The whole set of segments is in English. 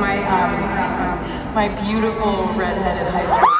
my um, my beautiful redheaded high school.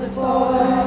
before.